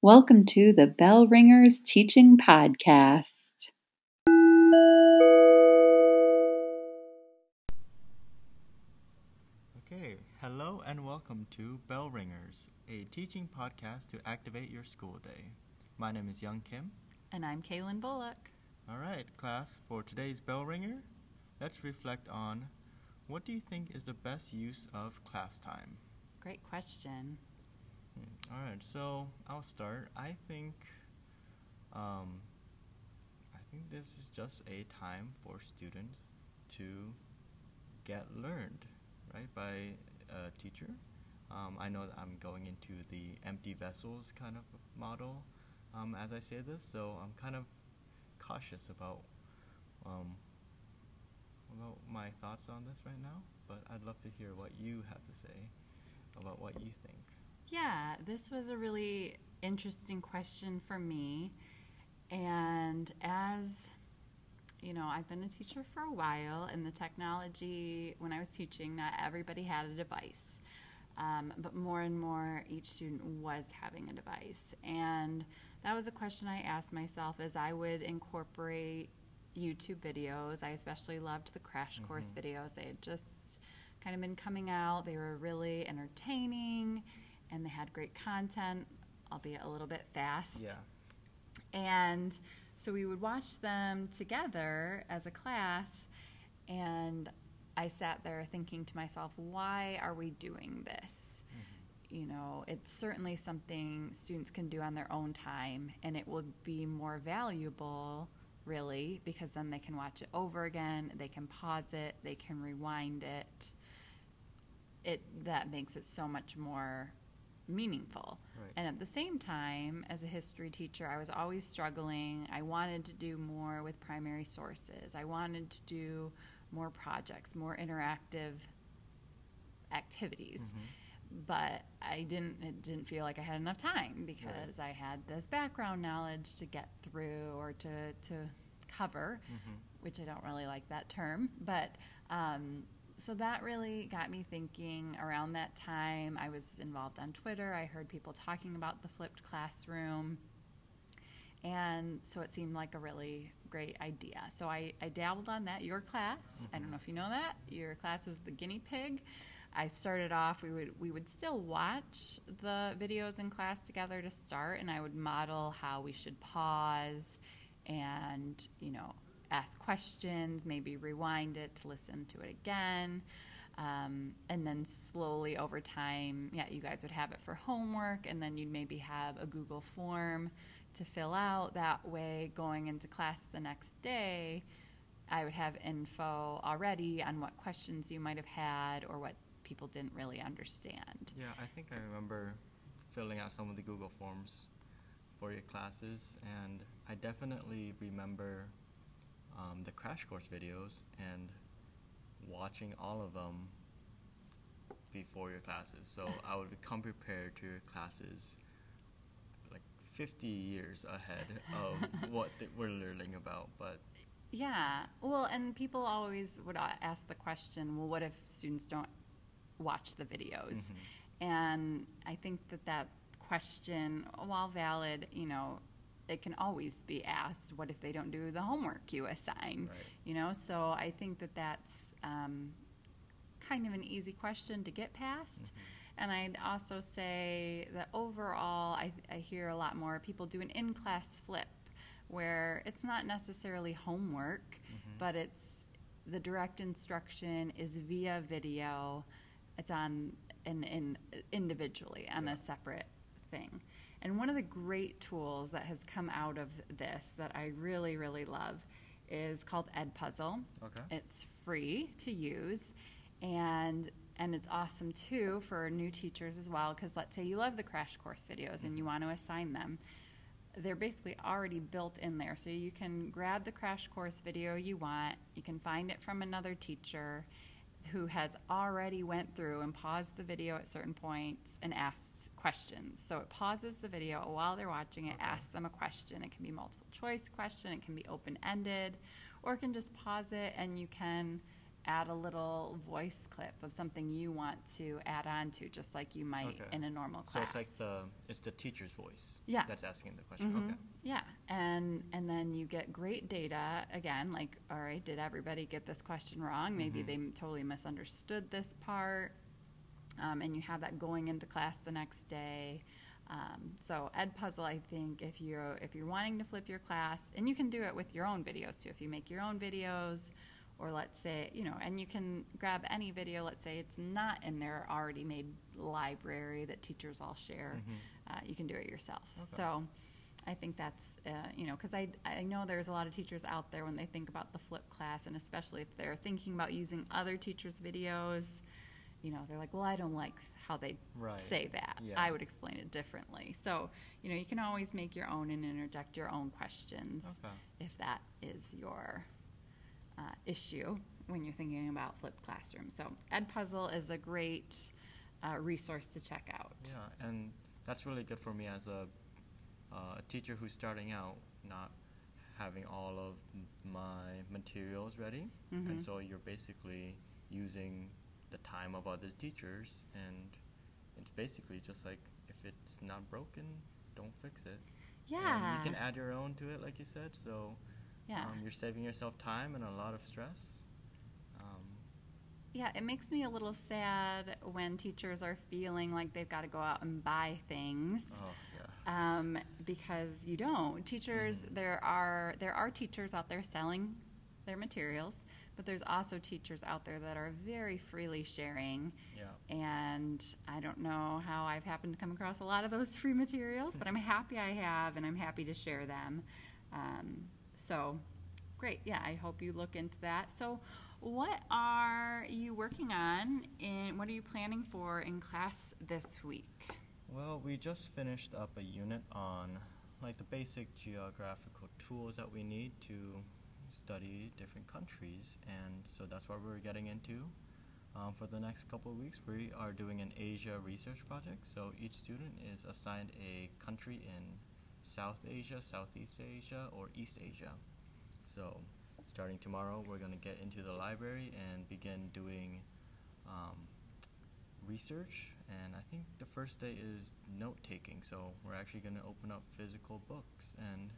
Welcome to the Bell Ringers Teaching Podcast. Okay, hello and welcome to Bell Ringers, a teaching podcast to activate your school day. My name is Young Kim. And I'm Kaylin Bullock. All right, class, for today's Bell Ringer, let's reflect on what do you think is the best use of class time? Great question. Hmm, All right, so I'll start. I think, um, I think this is just a time for students to get learned, right, by a teacher. Um, I know that I'm going into the empty vessels kind of model um, as I say this, so I'm kind of cautious about um, about my thoughts on this right now. But I'd love to hear what you have to say about what you think. Yeah, this was a really interesting question for me. And as you know, I've been a teacher for a while, and the technology, when I was teaching, not everybody had a device. Um, but more and more, each student was having a device. And that was a question I asked myself as I would incorporate YouTube videos. I especially loved the crash course videos. They had just kind of been coming out, they were really entertaining, and they had great content, albeit a little bit fast. Yeah. And so we would watch them together as a class, and I sat there thinking to myself, why are we doing this? Mm-hmm. You know, it's certainly something students can do on their own time, and it will be more valuable, really, because then they can watch it over again, they can pause it, they can rewind it. It that makes it so much more meaningful. Right. And at the same time, as a history teacher, I was always struggling. I wanted to do more with primary sources. I wanted to do more projects, more interactive activities. But I didn't it didn't feel like I had enough time because I had this background knowledge to get through or to to cover, which I don't really like that term, but um, so that really got me thinking around that time. I was involved on Twitter. I heard people talking about the flipped classroom. And so it seemed like a really great idea. So I, I dabbled on that. Your class, I don't mm-hmm. know if you know that, your class was the guinea pig. I started off, we would, we would still watch the videos in class together to start, and I would model how we should pause and, you know, ask questions, maybe rewind it to listen to it again. Um, and then slowly over time, yeah, you guys would have it for homework, and then you'd maybe have a Google form to fill out. That way, going into class the next day, I would have info already on what questions you might have had or what people didn't really understand. Yeah, I think I remember filling out some of the Google forms for your classes, and I definitely remember um, the crash course videos and watching all of them before your classes. So I would come prepared to your classes like 50 years ahead of what th- we're learning about. But Yeah. Well, and people always would ask the question, well, what if students don't watch the videos? Mm-hmm. And I think that that question, while valid, you know, it can always be asked, what if they don't do the homework you assign? Right. You know, so I think that that's um, kind of an easy question to get past. And I'd also say that overall, I, I hear a lot more people do an in class flip where it's not necessarily homework, but it's the direct instruction is via video. It's on in, in individually on a separate thing. And one of the great tools that has come out of this that I really, really love is called Edpuzzle. Okay. It's free to use, and and it's awesome too for new teachers as well. Because let's say you love the crash course videos and you mm-hmm. want to assign them, they're basically already built in there. So you can grab the crash course video you want. You can find it from another teacher who has already went through and paused the video at certain points and asks questions. So it pauses the video while they're watching it, asks them a question. It can be multiple choice question, it can be open ended, or it can just pause it and you can add a little voice clip of something you want to add on to, just like you might Okay. in a normal class. So class. it's like the it's the teacher's voice. Yeah. That's asking the question. Mhm. Okay. Yeah, and and then you get great data again. Like, all right, did everybody get this question wrong? Maybe Mhm. they m- totally misunderstood this part, um, and you have that going into class the next day. Um, so Edpuzzle, I think, if you're if you're wanting to flip your class, and you can do it with your own videos too. If you make your own videos, or let's say you know, and you can grab any video. Let's say it's not in their already made library that teachers all share. Mhm. Uh, you can do it yourself. Okay. So. I think that's, uh, you know, because I, I know there's a lot of teachers out there when they think about the flip class, and especially if they're thinking about using other teachers' videos, you know, they're like, well, I don't like how they Right. say that. Yeah. I would explain it differently. So, you know, you can always make your own and interject your own questions Okay. if that is your uh, issue when you're thinking about flipped classroom. So, Edpuzzle is a great uh, resource to check out. Yeah, and that's really good for me as a uh, a teacher who's starting out, not having all of my materials ready, Mhm. and so you're basically using the time of other teachers, and it's basically just like if it's not broken, don't fix it. And Yeah. you can add your own to it, like you said. So Yeah. um, you're saving yourself time and a lot of stress. Um, Yeah, it makes me a little sad when teachers are feeling like they've got to go out and buy things. oh yeah. Um, because you don't. Teachers, Mhm. there are there are teachers out there selling their materials, but there's also teachers out there that are very freely sharing. Yeah. And I don't know how I've happened to come across a lot of those free materials, but I'm happy I have, and I'm happy to share them. Um, so, great. Yeah, I hope you look into that. So, what are you working on, and what are you planning for in class this week? Well, we just finished up a unit on like the basic geographical tools that we need to study different countries, and so that's what we're getting into. Um, for the next couple of weeks, we are doing an Asia research project. So each student is assigned a country in South Asia, Southeast Asia, or East Asia. So starting tomorrow, we're going to get into the library and begin doing um, research. And I think the first day is note taking. So we're actually going to open up physical books and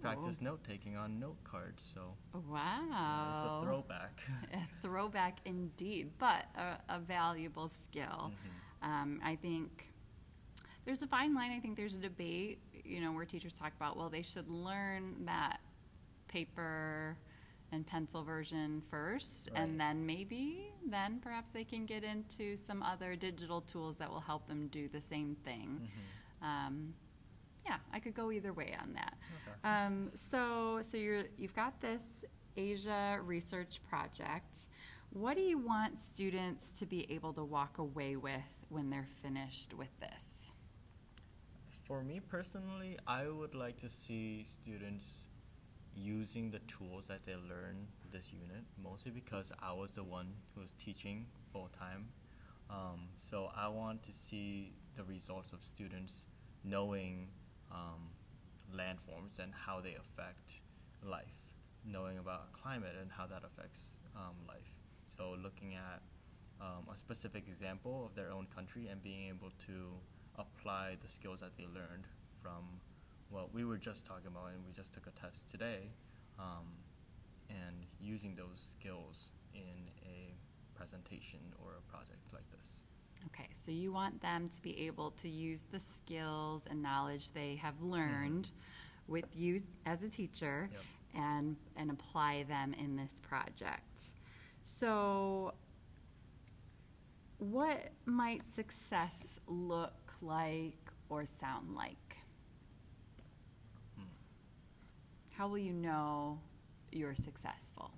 practice Oh. note taking on note cards. So Wow. uh, it's a throwback. A throwback indeed, but a, a valuable skill. Mhm. Um, I think there's a fine line. I think there's a debate, you know, where teachers talk about, well, they should learn that paper and pencil version first, Right. and then maybe then perhaps they can get into some other digital tools that will help them do the same thing. Mhm. Um, yeah, I could go either way on that. Okay. Um, so, so you're you've got this Asia research project. What do you want students to be able to walk away with when they're finished with this? For me personally, I would like to see students using the tools that they learn this unit, mostly because I was the one who was teaching full time. Um, so I want to see the results of students knowing um, landforms and how they affect life, knowing about climate and how that affects um, life. So looking at um, a specific example of their own country and being able to apply the skills that they learned from what we were just talking about and we just took a test today um, and using those skills in a presentation or a project like this. Okay, so you want them to be able to use the skills and knowledge they have learned with you as a teacher Yep. and and apply them in this project. So what might success look like or sound like? Hmm. How will you know you're successful?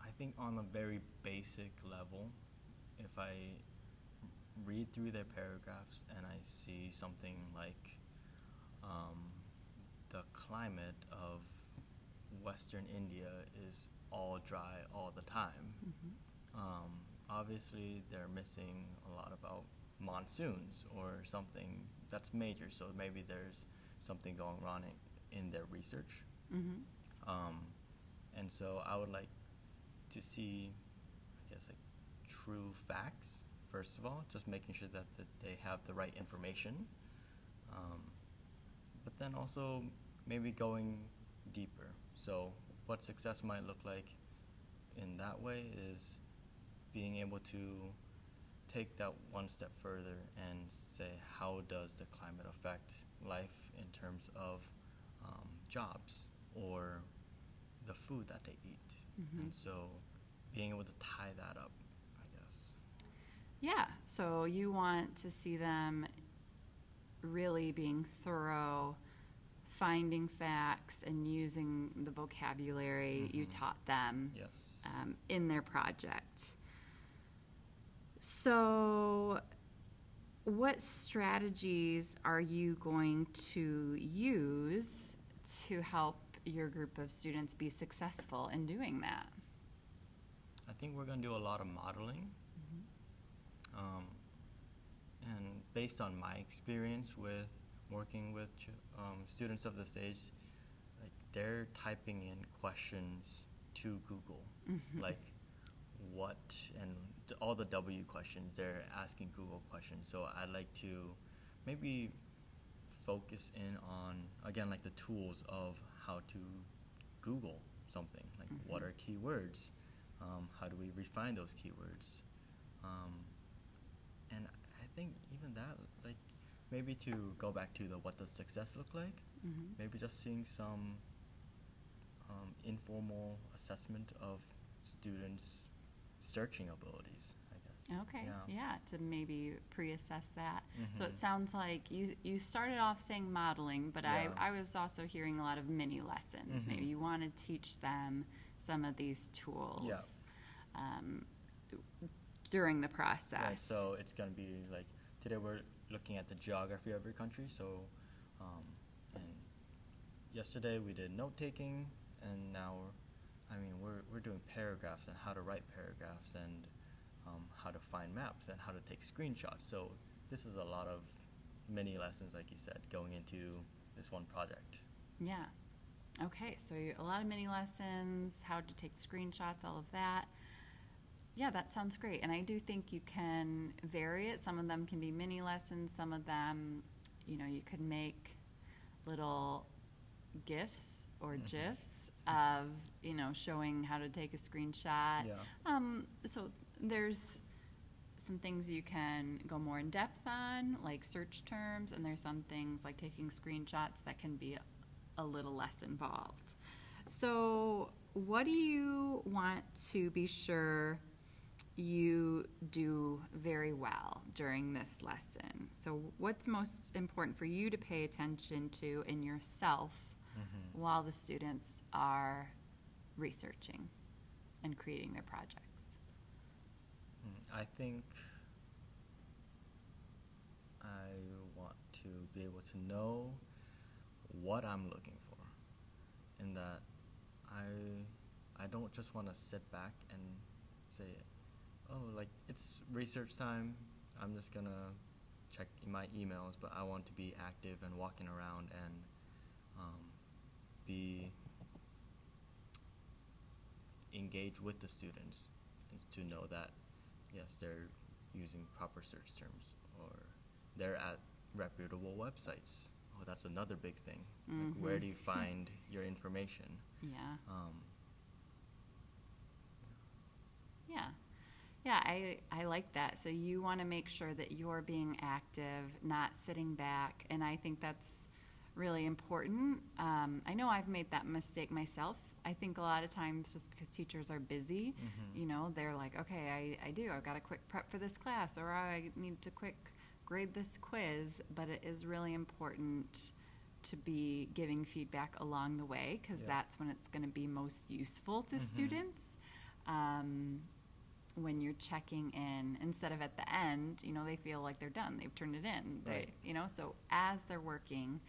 I think on a very basic level, if I read through their paragraphs and I see something like um, the climate of Western India is all dry all the time, um, obviously they're missing a lot about monsoons or something that's major. So maybe there's something going wrong in, in their research. Mm-hmm. Um, and so I would like to see, I guess, like true facts. First of all, just making sure that, that they have the right information. Um, but then also maybe going deeper. So, what success might look like in that way is being able to take that one step further and say, how does the climate affect life in terms of um, jobs or the food that they eat? Mhm. And so, being able to tie that up, I guess. Yeah. So you want to see them really being thorough, finding facts, and using the vocabulary you Mhm. taught them Yes. um, in their project. So, what strategies are you going to use to help your group of students be successful in doing that? I think we're going to do a lot of modeling. Um, and based on my experience with working with ch- um, students of this age, like they're typing in questions to Google, Mhm. like what and all the W questions. They're asking Google questions. So I'd like to maybe focus in on again like the tools of how to Google something. Like what Mhm. are keywords? Um, how do we refine those keywords? Um, and I think even that, like, maybe to go back to the what does success look like? Mhm. Maybe just seeing some um, informal assessment of students' searching abilities. I guess. Okay, Yeah. yeah, to maybe pre-assess that. So it Mhm. sounds like you you started off saying modeling, but Yeah. I I was also hearing a lot of mini lessons. Maybe Mhm. you want to teach them some of these tools Yeah. um, during the process. Yeah, so it's gonna be like today we're looking at the geography of your country. So, um, and yesterday we did note taking, and now we're, I mean, we're we're doing paragraphs and how to write paragraphs and um, how to find maps and how to take screenshots. So this is a lot of many lessons, like you said, going into this one project. Yeah. Okay, so a lot of mini lessons, how to take screenshots, all of that. Yeah, that sounds great. And I do think you can vary it. Some of them can be mini lessons, some of them, you know, you could make little GIFs or Mhm. GIFs of, you know, showing how to take a screenshot. Yeah. Um, so there's some things you can go more in depth on, like search terms, and there's some things like taking screenshots that can be a little less involved. So, what do you want to be sure you do very well during this lesson? So, what's most important for you to pay attention to in yourself Mhm. while the students are researching and creating their projects? Mm, I think I want to be able to know what I'm looking for, and that I I don't just want to sit back and say, oh, like it's research time. I'm just gonna check my emails, but I want to be active and walking around and um, be engage with the students to know that yes they're using proper search terms or they're at reputable websites oh that's another big thing like where Mhm. do you find your information Yeah. um, Yeah. Yeah, I, I like that. So you want to make sure that you're being active, not sitting back. And I think that's really important. Um, I know I've made that mistake myself. I think a lot of times just because teachers are busy, Mhm. you know, they're like, okay, I, I do. I've got a quick prep for this class or I need to quick grade this quiz. But it is really important to be giving feedback along the way because Yeah. that's when it's going to be most useful to Mhm. students. Um, when you're checking in instead of at the end, you know, they feel like they're done. They've turned it in. They, you know, so as they're working,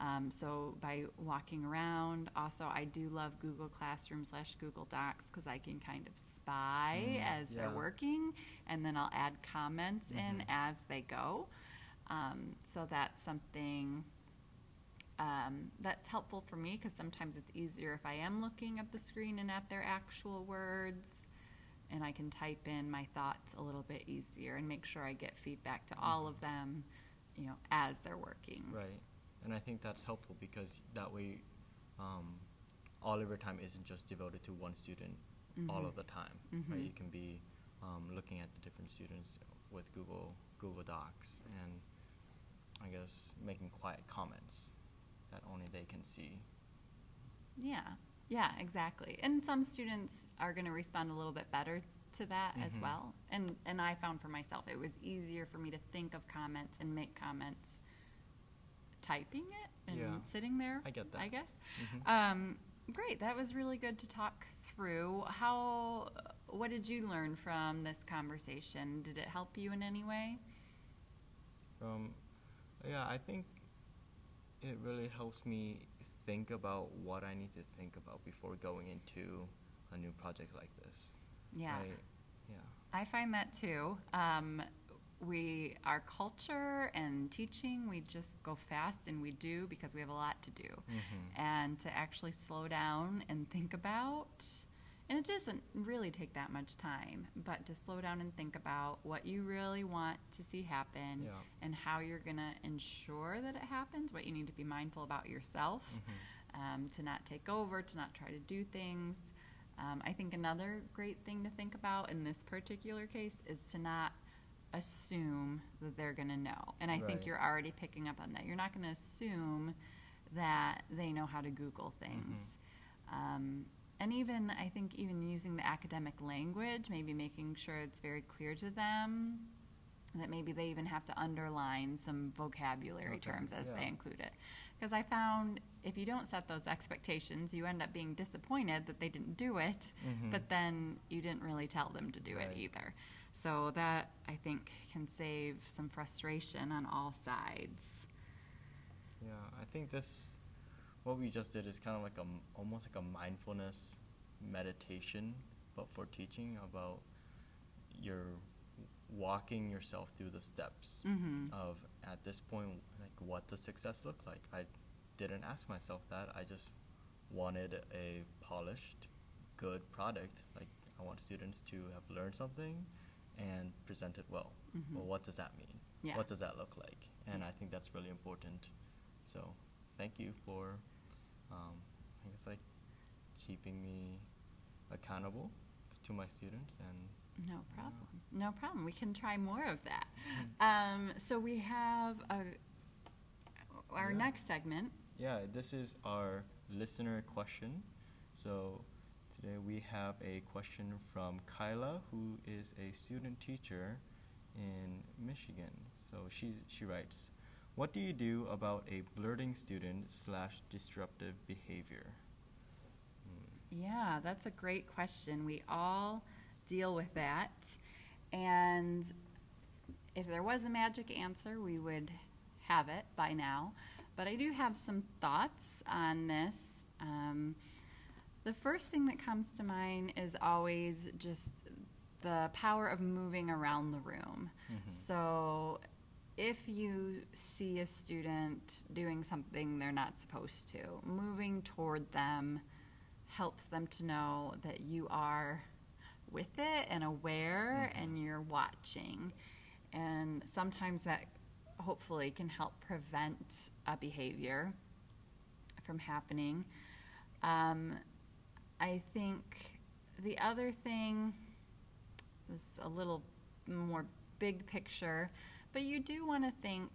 um, so by walking around, also I do love Google Classroom slash Google Docs because I can kind of spy Mm, as they're working, and then I'll add comments in Mhm. as they go. Um, so that's something um, that's helpful for me because sometimes it's easier if I am looking at the screen and at their actual words. and I can type in my thoughts a little bit easier and make sure I get feedback to all of them, you know, as they're working. Right. And I think that's helpful because that way um, all of your time isn't just devoted to one student all of the time. Right? Mhm. You can be um, looking at the different students with Google Google Docs and I guess making quiet comments that only they can see. Yeah, yeah, exactly. And some students are going to respond a little bit better to that as Mhm. well. And and I found for myself it was easier for me to think of comments and make comments typing it and Yeah. sitting there. I get that. I guess. Mhm. Um, great. That was really good to talk through. How what did you learn from this conversation? Did it help you in any way? Um, yeah, I think it really helps me think about what I need to think about before going into a new project like this. Yeah. Right? Yeah. I find that too. Um, we, our culture and teaching, we just go fast and we do because we have a lot to do. Mhm. And to actually slow down and think about, and it doesn't really take that much time, but to slow down and think about what you really want to see happen Yeah. and how you're going to ensure that it happens, what you need to be mindful about yourself, Mhm. um, to not take over, to not try to do things. Um, I think another great thing to think about in this particular case is to not assume that they're going to know. And I think you're already picking up on that. You're not going to assume that they know how to Google things. Um, and even, I think, even using the academic language, maybe making sure it's very clear to them that maybe they even have to underline some vocabulary Okay, terms as yeah. they include it. Because I found if you don't set those expectations, you end up being disappointed that they didn't do it, Mhm. but then you didn't really tell them to do Right. it either. So that I think can save some frustration on all sides. Yeah, I think this, what we just did is kind of like a, almost like a mindfulness meditation, but for teaching about your walking yourself through the steps Mhm. of at this point, like what does success look like? I didn't ask myself that. I just wanted a polished, good product. Like I want students to have learned something and present it well. Mhm. Well, what does that mean? Yeah. What does that look like? And I think that's really important. So, thank you for, um, I guess, like keeping me accountable to my students and No problem. No problem. We can try more of that. Mhm. Um, so we have a, our Yeah. next segment. Yeah, this is our listener question. So today we have a question from Kyla, who is a student teacher in Michigan. So she she writes, "What do you do about a blurting student slash disruptive behavior?" Hmm. Yeah, that's a great question. We all deal with that. And if there was a magic answer, we would have it by now. But I do have some thoughts on this. Um, the first thing that comes to mind is always just the power of moving around the room. Mhm. So if you see a student doing something they're not supposed to, moving toward them helps them to know that you are with it and aware Mhm. and you're watching. And sometimes that hopefully can help prevent a behavior from happening. Um, I think the other thing is a little more big picture, but you do want to think,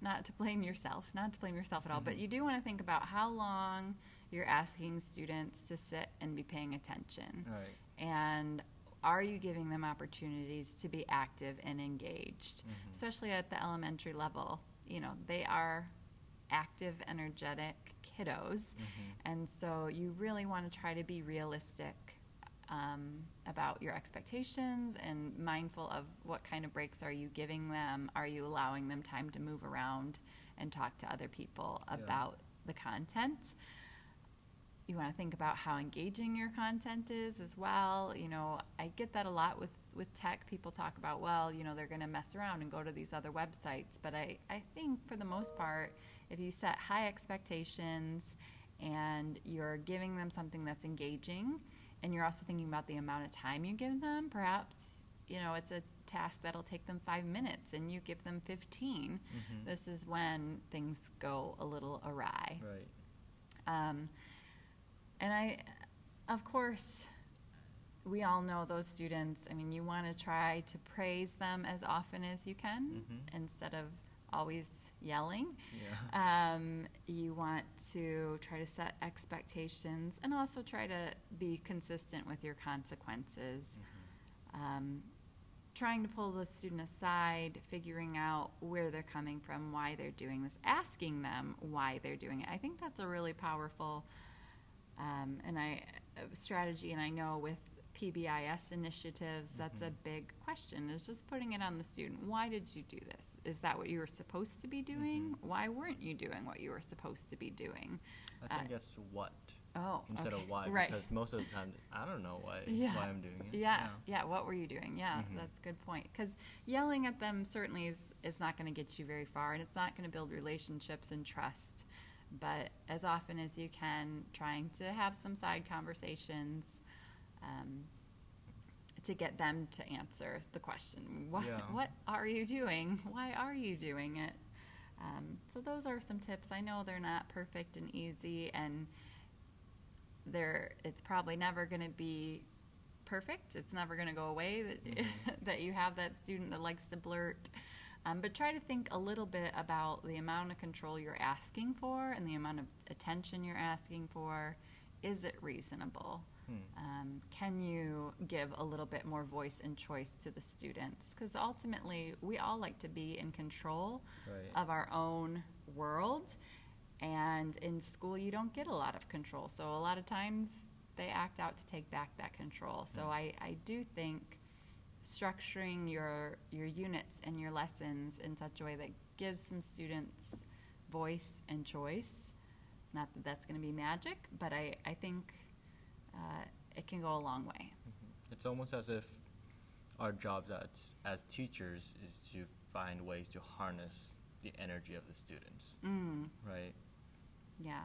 not to blame yourself, not to blame yourself at all, but Mhm. you do want to think about how long you're asking students to sit and be paying attention. Right. And are you giving them opportunities to be active and engaged, Mhm. especially at the elementary level? You know, they are active, energetic kiddos. Mhm. And so you really want to try to be realistic um, about your expectations and mindful of what kind of breaks are you giving them. Are you allowing them time to move around and talk to other people Yeah. about the content? You want to think about how engaging your content is as well. You know, I get that a lot with, with tech. People talk about, well, you know, they're going to mess around and go to these other websites. But I, I think for the most part, if you set high expectations and you're giving them something that's engaging and you're also thinking about the amount of time you give them. Perhaps, you know, it's a task that'll take them five minutes and you give them 15. Mhm. This is when things go a little awry. Right. Um, and I, of course, we all know those students. I mean, you want to try to praise them as often as you can Mhm. instead of always yelling. Yeah. Um, you want to try to set expectations and also try to be consistent with your consequences. Mhm. Um, trying to pull the student aside, figuring out where they're coming from, why they're doing this, asking them why they're doing it. I think that's a really powerful um, and I uh, strategy. And I know with PBIS initiatives, that's a Mhm. big question. Is just putting it on the student. Why did you do this? Is that what you were supposed to be doing? Mhm. Why weren't you doing what you were supposed to be doing? I think Uh, that's what Oh, instead okay. of why right. because most of the time I don't know why Yeah. why I'm doing it. Yeah, yeah. What were you doing? Yeah, Mhm. that's a good point. Because yelling at them certainly is, is not going to get you very far, and it's not going to build relationships and trust. But as often as you can, trying to have some side conversations um, to get them to answer the question: What Yeah. What are you doing? Why are you doing it? Um, so those are some tips. I know they're not perfect and easy, and they're it's probably never going to be perfect. It's never going to go away that Mhm. that you have that student that likes to blurt. Um, but try to think a little bit about the amount of control you're asking for and the amount of attention you're asking for. Is it reasonable? Hmm. Um, can you give a little bit more voice and choice to the students? Because ultimately, we all like to be in control Right. of our own world. And in school, you don't get a lot of control. So a lot of times, they act out to take back that control. So Mm. I, I do think structuring your your units and your lessons in such a way that gives some students voice and choice. Not that that's going to be magic, but I, I think uh, it can go a long way. Mhm. It's almost as if our jobs as as teachers is to find ways to harness the energy of the students, Mm. right? Yeah.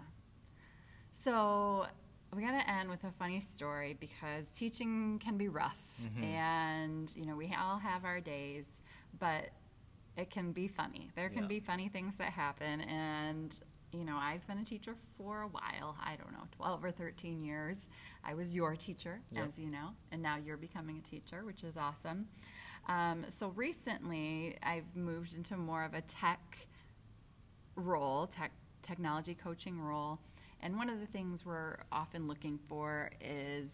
So we got to end with a funny story because teaching can be rough, Mhm. and you know we all have our days, but it can be funny. There can Yeah. be funny things that happen, and you know I've been a teacher for a while. I don't know, twelve or thirteen years. I was your teacher, Yep. as you know, and now you're becoming a teacher, which is awesome. Um, so recently, I've moved into more of a tech role, tech technology coaching role. And one of the things we're often looking for is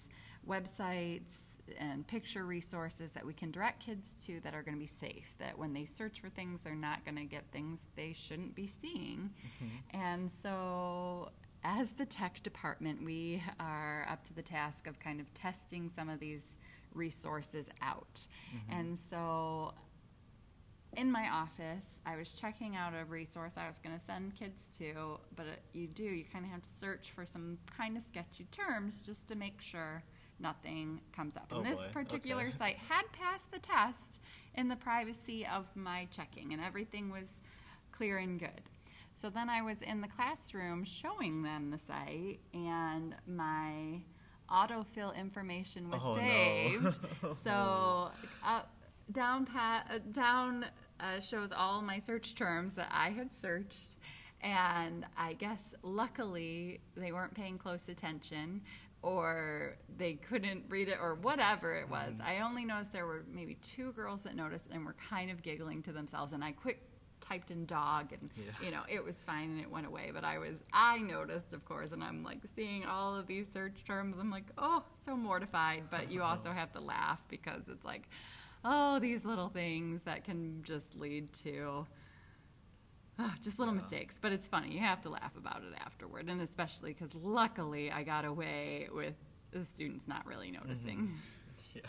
websites and picture resources that we can direct kids to that are going to be safe. That when they search for things, they're not going to get things they shouldn't be seeing. Mm-hmm. And so, as the tech department, we are up to the task of kind of testing some of these resources out. Mm-hmm. And so, in my office, I was checking out a resource I was going to send kids to, but it, you do, you kind of have to search for some kind of sketchy terms just to make sure nothing comes up. Oh, and this boy. particular Okay. site had passed the test in the privacy of my checking, and everything was clear and good. So then I was in the classroom showing them the site, and my autofill information was Oh, no. saved. so up, down pat, uh, down uh, shows all my search terms that I had searched, and I guess luckily they weren't paying close attention. Or they couldn't read it, or whatever it was. Mhm. I only noticed there were maybe two girls that noticed and were kind of giggling to themselves. And I quick typed in dog, and Yeah. you know it was fine and it went away. But I was I noticed, of course, and I'm like seeing all of these search terms. I'm like, oh, so mortified. But you also have to laugh because it's like, oh, these little things that can just lead to. Oh, just little Yeah. mistakes, but it's funny. You have to laugh about it afterward, and especially because luckily I got away with the students not really noticing. Mm-hmm. yeah.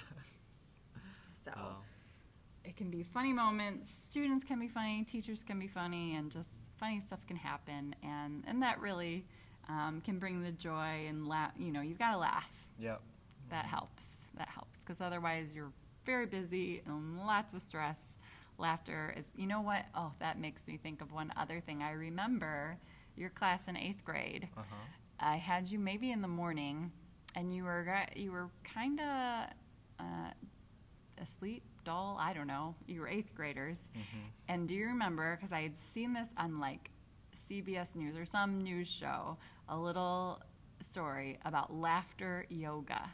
So Oh. it can be funny moments. Students can be funny, teachers can be funny, and just funny stuff can happen, and and that really um, can bring the joy and laugh. You know, you've got to laugh. Yep. That mm-hmm. helps. That helps because otherwise you're very busy and lots of stress. Laughter is. You know what? Oh, that makes me think of one other thing. I remember your class in eighth grade. Uh huh. I had you maybe in the morning, and you were you were kind of uh, asleep, dull. I don't know. You were eighth graders, Mm-hmm. and do you remember? Because I had seen this on like CBS News or some news show, a little story about laughter yoga.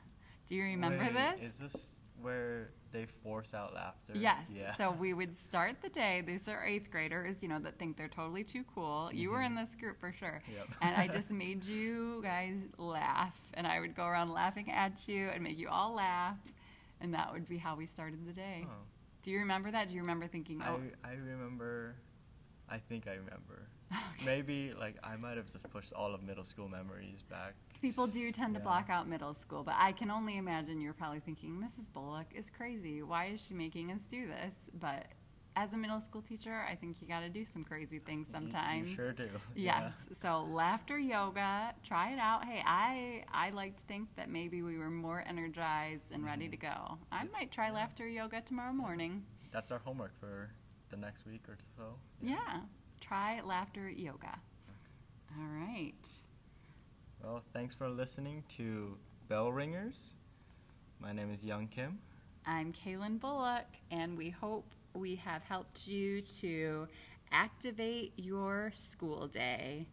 Do you remember Wait, this? Is this where they force out laughter? Yes. Yeah. So we would start the day. These are eighth graders, you know, that think they're totally too cool. You were in this group for sure. Mm-hmm. Yep. and I just made you guys laugh. And I would go around laughing at you and make you all laugh. And that would be how we started the day. Oh. Do you remember that? Do you remember thinking, oh, I I remember. I think I remember. Maybe like I might have just pushed all of middle school memories back. people do tend to block out middle school, but I can only imagine you're probably thinking, Mrs. Bullock is crazy. Why is she making us do this? But as a middle school teacher, I think you got to do some crazy things sometimes. You, sure do. Yes. So laughter yoga, try it out. Hey, I I like to think that maybe we were more energized and ready mm-hmm. to go. I might try laughter yoga tomorrow morning. That's our homework for the next week or so. Yeah. Try laughter yoga. All right. Well, thanks for listening to Bell Ringers. My name is Young Kim. I'm Kaylin Bullock, and we hope we have helped you to activate your school day.